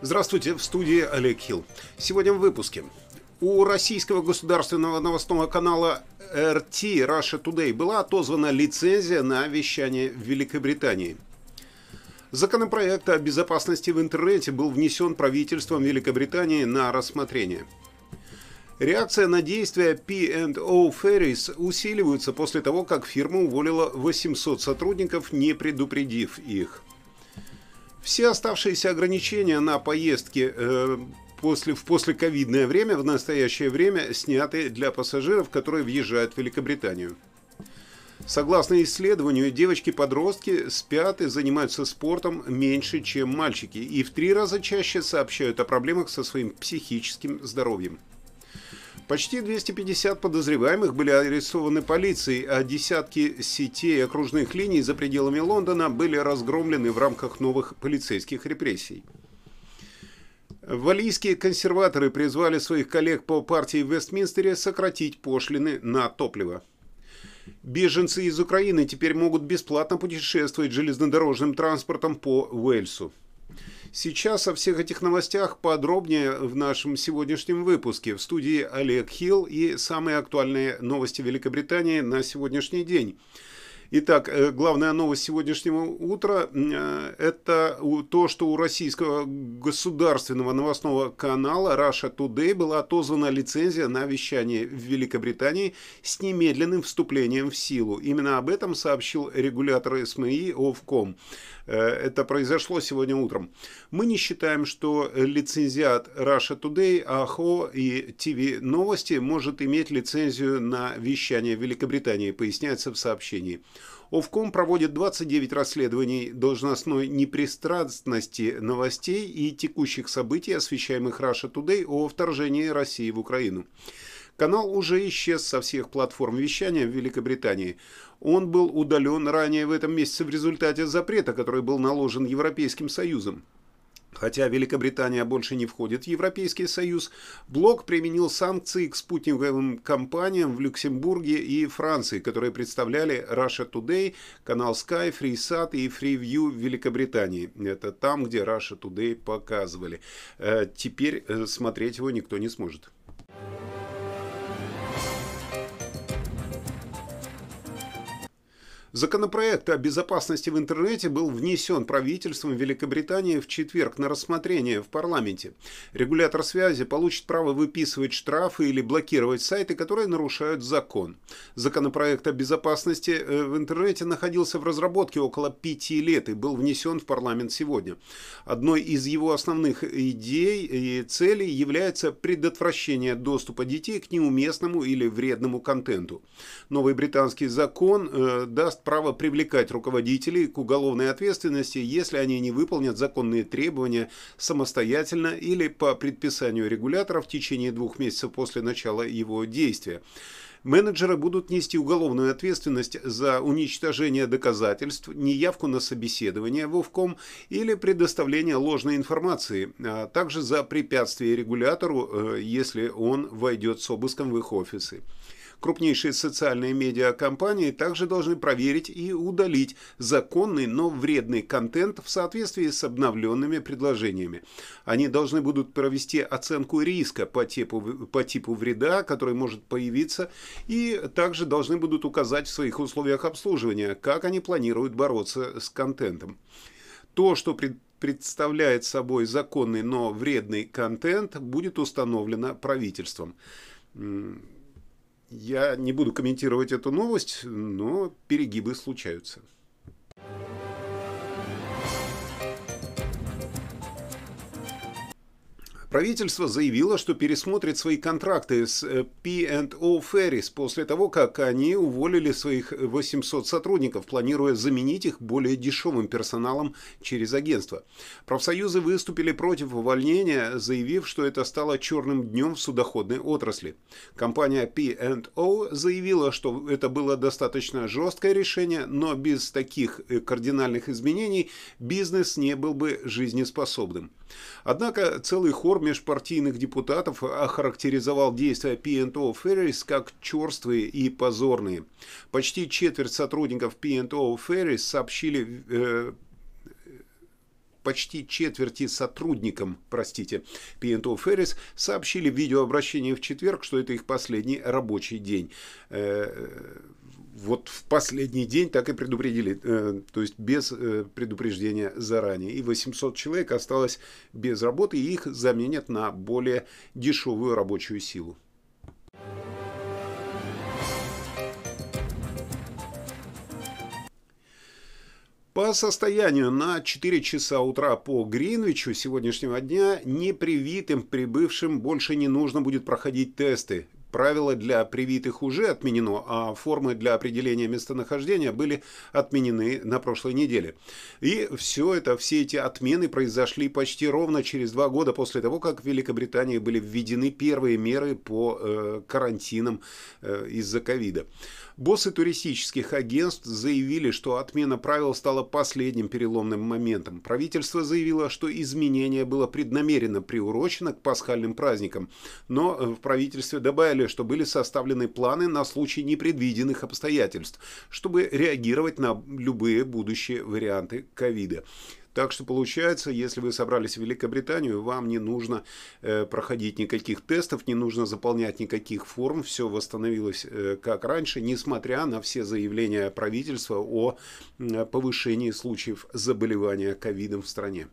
Здравствуйте, в студии Олег Хилл. Сегодня в выпуске. У российского государственного новостного канала RT Russia Today была отозвана лицензия на вещание в Великобритании. Законопроект о безопасности в интернете был внесен правительством Великобритании на рассмотрение. Реакция на действия P&O Ferries усиливается после того, как фирма уволила 800 сотрудников, не предупредив их. Все оставшиеся ограничения на поездки э, после, в послековидное время в настоящее время сняты для пассажиров, которые въезжают в Великобританию. Согласно исследованию, девочки-подростки спят и занимаются спортом меньше, чем мальчики, и в три раза чаще сообщают о проблемах со своим психическим здоровьем. Почти 250 подозреваемых были арестованы полицией, а десятки сетей окружных линий за пределами Лондона были разгромлены в рамках новых полицейских репрессий. Валийские консерваторы призвали своих коллег по партии в Вестминстере сократить пошлины на топливо. Беженцы из Украины теперь могут бесплатно путешествовать железнодорожным транспортом по Уэльсу. Сейчас о всех этих новостях подробнее в нашем сегодняшнем выпуске. В студии Олег Хилл и самые актуальные новости Великобритании на сегодняшний день. Итак, э, главная новость сегодняшнего утра э, – это то, что у российского государственного новостного канала Russia Today была отозвана лицензия на вещание в Великобритании с немедленным вступлением в силу. Именно об этом сообщил регулятор СМИ Овком. Э, это произошло сегодня утром. Мы не считаем, что лицензиат Russia Today, АХО и ТВ Новости может иметь лицензию на вещание в Великобритании, поясняется в сообщении. Овком проводит 29 расследований должностной непристрастности новостей и текущих событий, освещаемых Russia Today о вторжении России в Украину. Канал уже исчез со всех платформ вещания в Великобритании. Он был удален ранее в этом месяце в результате запрета, который был наложен Европейским Союзом. Хотя Великобритания больше не входит в Европейский Союз, блок применил санкции к спутниковым компаниям в Люксембурге и Франции, которые представляли Russia Today, канал Sky, FreeSat и FreeView в Великобритании. Это там, где Russia Today показывали. Э, теперь э, смотреть его никто не сможет. Законопроект о безопасности в интернете был внесен правительством Великобритании в четверг на рассмотрение в парламенте. Регулятор связи получит право выписывать штрафы или блокировать сайты, которые нарушают закон. Законопроект о безопасности э, в интернете находился в разработке около пяти лет и был внесен в парламент сегодня. Одной из его основных идей и целей является предотвращение доступа детей к неуместному или вредному контенту. Новый британский закон э, даст право привлекать руководителей к уголовной ответственности, если они не выполнят законные требования самостоятельно или по предписанию регулятора в течение двух месяцев после начала его действия. Менеджеры будут нести уголовную ответственность за уничтожение доказательств, неявку на собеседование в ОВКом или предоставление ложной информации, а также за препятствие регулятору, э, если он войдет с обыском в их офисы. Крупнейшие социальные медиакомпании также должны проверить и удалить законный, но вредный контент в соответствии с обновленными предложениями. Они должны будут провести оценку риска по типу, по типу вреда, который может появиться, и также должны будут указать в своих условиях обслуживания, как они планируют бороться с контентом. То, что пред представляет собой законный, но вредный контент, будет установлено правительством. Я не буду комментировать эту новость, но перегибы случаются. Правительство заявило, что пересмотрит свои контракты с э, P&O Ferries после того, как они уволили своих 800 сотрудников, планируя заменить их более дешевым персоналом через агентство. Профсоюзы выступили против увольнения, заявив, что это стало черным днем в судоходной отрасли. Компания P&O заявила, что это было достаточно жесткое решение, но без таких э, кардинальных изменений бизнес не был бы жизнеспособным. Однако целый хор межпартийных депутатов охарактеризовал действия P&O Ferries как черствые и позорные. Почти четверть сотрудников P&O Ferries сообщили э, почти четверти сотрудникам, простите, P&O Ferris сообщили в видеообращении в четверг, что это их последний рабочий день. Вот в последний день так и предупредили, э, то есть без э, предупреждения заранее. И 800 человек осталось без работы, и их заменят на более дешевую рабочую силу. По состоянию на 4 часа утра по Гринвичу сегодняшнего дня непривитым прибывшим больше не нужно будет проходить тесты. Правило для привитых уже отменено, а формы для определения местонахождения были отменены на прошлой неделе. И все это, все эти отмены произошли почти ровно через два года после того, как в Великобритании были введены первые меры по э, карантинам э, из-за ковида. Боссы туристических агентств заявили, что отмена правил стала последним переломным моментом. Правительство заявило, что изменение было преднамеренно приурочено к пасхальным праздникам, но в правительстве добавили, что были составлены планы на случай непредвиденных обстоятельств, чтобы реагировать на любые будущие варианты ковида. Так что получается, если вы собрались в Великобританию, вам не нужно э, проходить никаких тестов, не нужно заполнять никаких форм, все восстановилось э, как раньше, несмотря на все заявления правительства о э, повышении случаев заболевания ковидом в стране.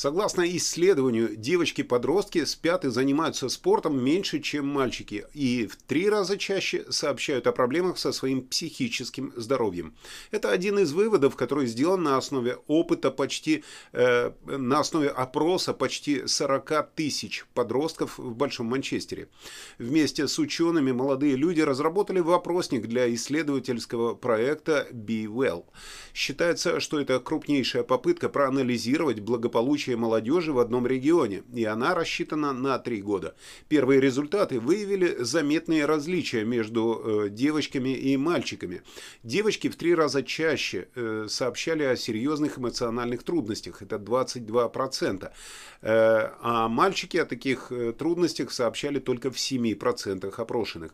Согласно исследованию, девочки-подростки спят и занимаются спортом меньше, чем мальчики, и в три раза чаще сообщают о проблемах со своим психическим здоровьем. Это один из выводов, который сделан на основе опыта почти, э, на основе опроса почти 40 тысяч подростков в Большом Манчестере. Вместе с учеными молодые люди разработали вопросник для исследовательского проекта Be Well. Считается, что это крупнейшая попытка проанализировать благополучие будущее молодежи в одном регионе, и она рассчитана на три года. Первые результаты выявили заметные различия между э, девочками и мальчиками. Девочки в три раза чаще э, сообщали о серьезных эмоциональных трудностях, это 22%, э, а мальчики о таких трудностях сообщали только в 7% опрошенных.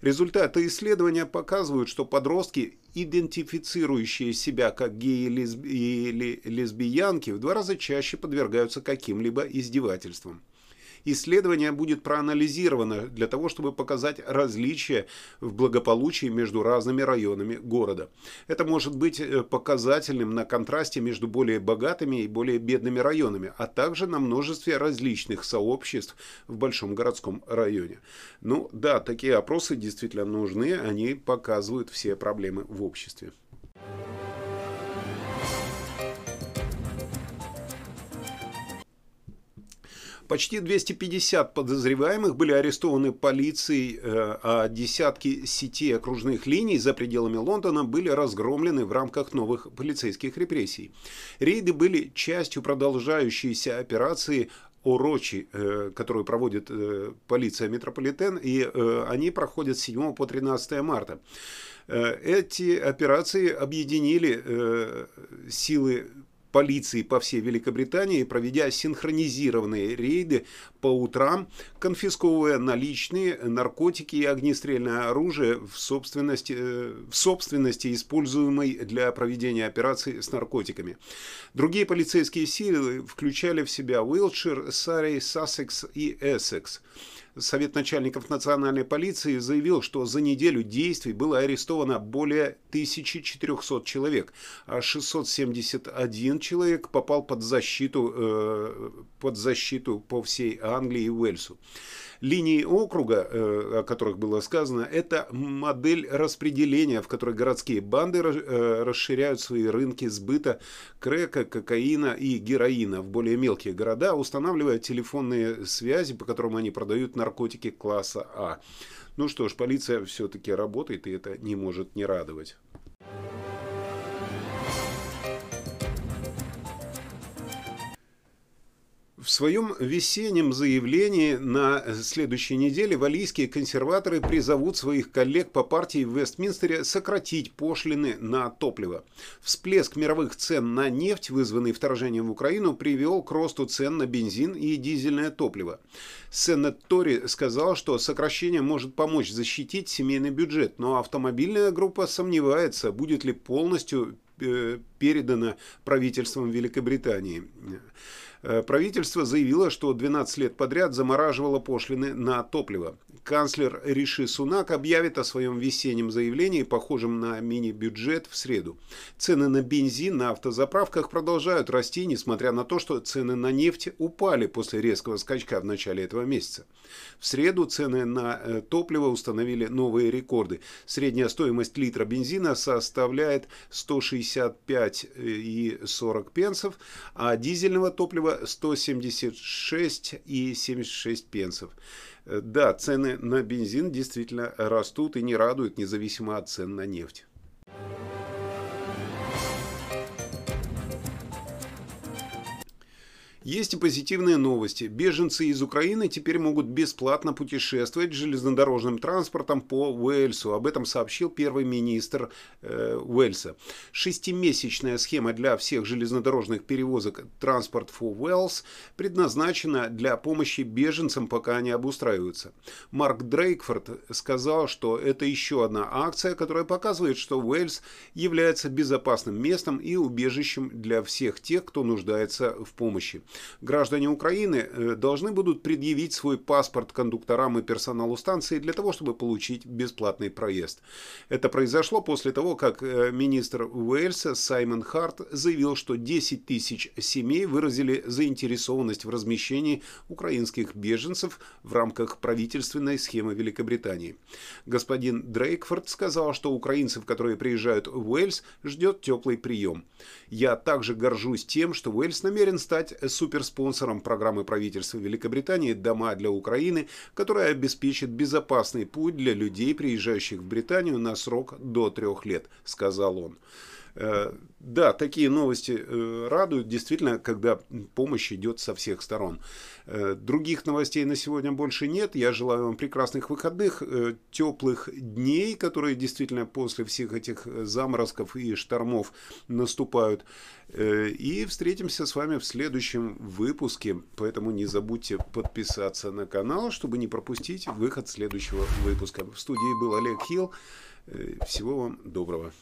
Результаты исследования показывают, что подростки, идентифицирующие себя как геи или лесбиянки, в два раза чаще подвергаются каким-либо издевательствам. Исследование будет проанализировано для того, чтобы показать различия в благополучии между разными районами города. Это может быть э, показательным на контрасте между более богатыми и более бедными районами, а также на множестве различных сообществ в большом городском районе. Ну да, такие опросы действительно нужны, они показывают все проблемы в обществе. Почти 250 подозреваемых были арестованы полицией, э, а десятки сетей окружных линий за пределами Лондона были разгромлены в рамках новых полицейских репрессий. Рейды были частью продолжающейся операции Орочи, э, которую проводит э, полиция Метрополитен, и они проходят с 7 по 13 марта. Эти операции объединили силы полиции по всей Великобритании, проведя синхронизированные рейды по утрам, конфисковывая наличные, наркотики и огнестрельное оружие в собственности, э, в собственности используемой для проведения операций с наркотиками. Другие полицейские силы включали в себя Уилтшир, Сарей, Сассекс и Эссекс. Совет начальников национальной полиции заявил, что за неделю действий было арестовано более 1400 человек, а 671 человек попал под защиту, э, под защиту по всей Англии и Уэльсу. Линии округа, э, о которых было сказано, это модель распределения, в которой городские банды э, расширяют свои рынки сбыта крека, кокаина и героина в более мелкие города, устанавливая телефонные связи, по которым они продают наркотики класса А. Ну что ж, полиция все-таки работает, и это не может не радовать. В своем весеннем заявлении на следующей неделе валийские консерваторы призовут своих коллег по партии в Вестминстере сократить пошлины на топливо. Всплеск мировых цен на нефть, вызванный вторжением в Украину, привел к росту цен на бензин и дизельное топливо. Сенат Тори сказал, что сокращение может помочь защитить семейный бюджет, но автомобильная группа сомневается, будет ли полностью э, передано правительством Великобритании. Э, правительство заявило, что 12 лет подряд замораживало пошлины на топливо. Канцлер Риши Сунак объявит о своем весеннем заявлении, похожем на мини-бюджет, в среду. Цены на бензин на автозаправках продолжают расти, несмотря на то, что цены на нефть упали после резкого скачка в начале этого месяца. В среду цены на э, топливо установили новые рекорды. Средняя стоимость литра бензина составляет 165,40 пенсов, а дизельного топлива 176,76 пенсов. Э, да, цены на бензин действительно растут и не радуют, независимо от цен на нефть. Есть и позитивные новости. Беженцы из Украины теперь могут бесплатно путешествовать железнодорожным транспортом по Уэльсу. Об этом сообщил первый министр э, Уэльса. Шестимесячная схема для всех железнодорожных перевозок Transport for Wales предназначена для помощи беженцам, пока они обустраиваются. Марк Дрейкфорд сказал, что это еще одна акция, которая показывает, что Уэльс является безопасным местом и убежищем для всех тех, кто нуждается в помощи. Граждане Украины э, должны будут предъявить свой паспорт кондукторам и персоналу станции для того, чтобы получить бесплатный проезд. Это произошло после того, как э, министр Уэльса Саймон Харт заявил, что 10 тысяч семей выразили заинтересованность в размещении украинских беженцев в рамках правительственной схемы Великобритании. Господин Дрейкфорд сказал, что украинцев, которые приезжают в Уэльс, ждет теплый прием. «Я также горжусь тем, что Уэльс намерен стать суперспонсором программы правительства Великобритании «Дома для Украины», которая обеспечит безопасный путь для людей, приезжающих в Британию на срок до трех лет, сказал он. Э, да, такие новости э, радуют, действительно, когда помощь идет со всех сторон. Э, других новостей на сегодня больше нет. Я желаю вам прекрасных выходных, теплых дней, которые действительно после всех этих заморозков и штормов наступают. И встретимся с вами в следующем выпуске. Поэтому не забудьте подписаться на канал, чтобы не пропустить выход следующего выпуска. В студии был Олег Хилл. Всего вам доброго.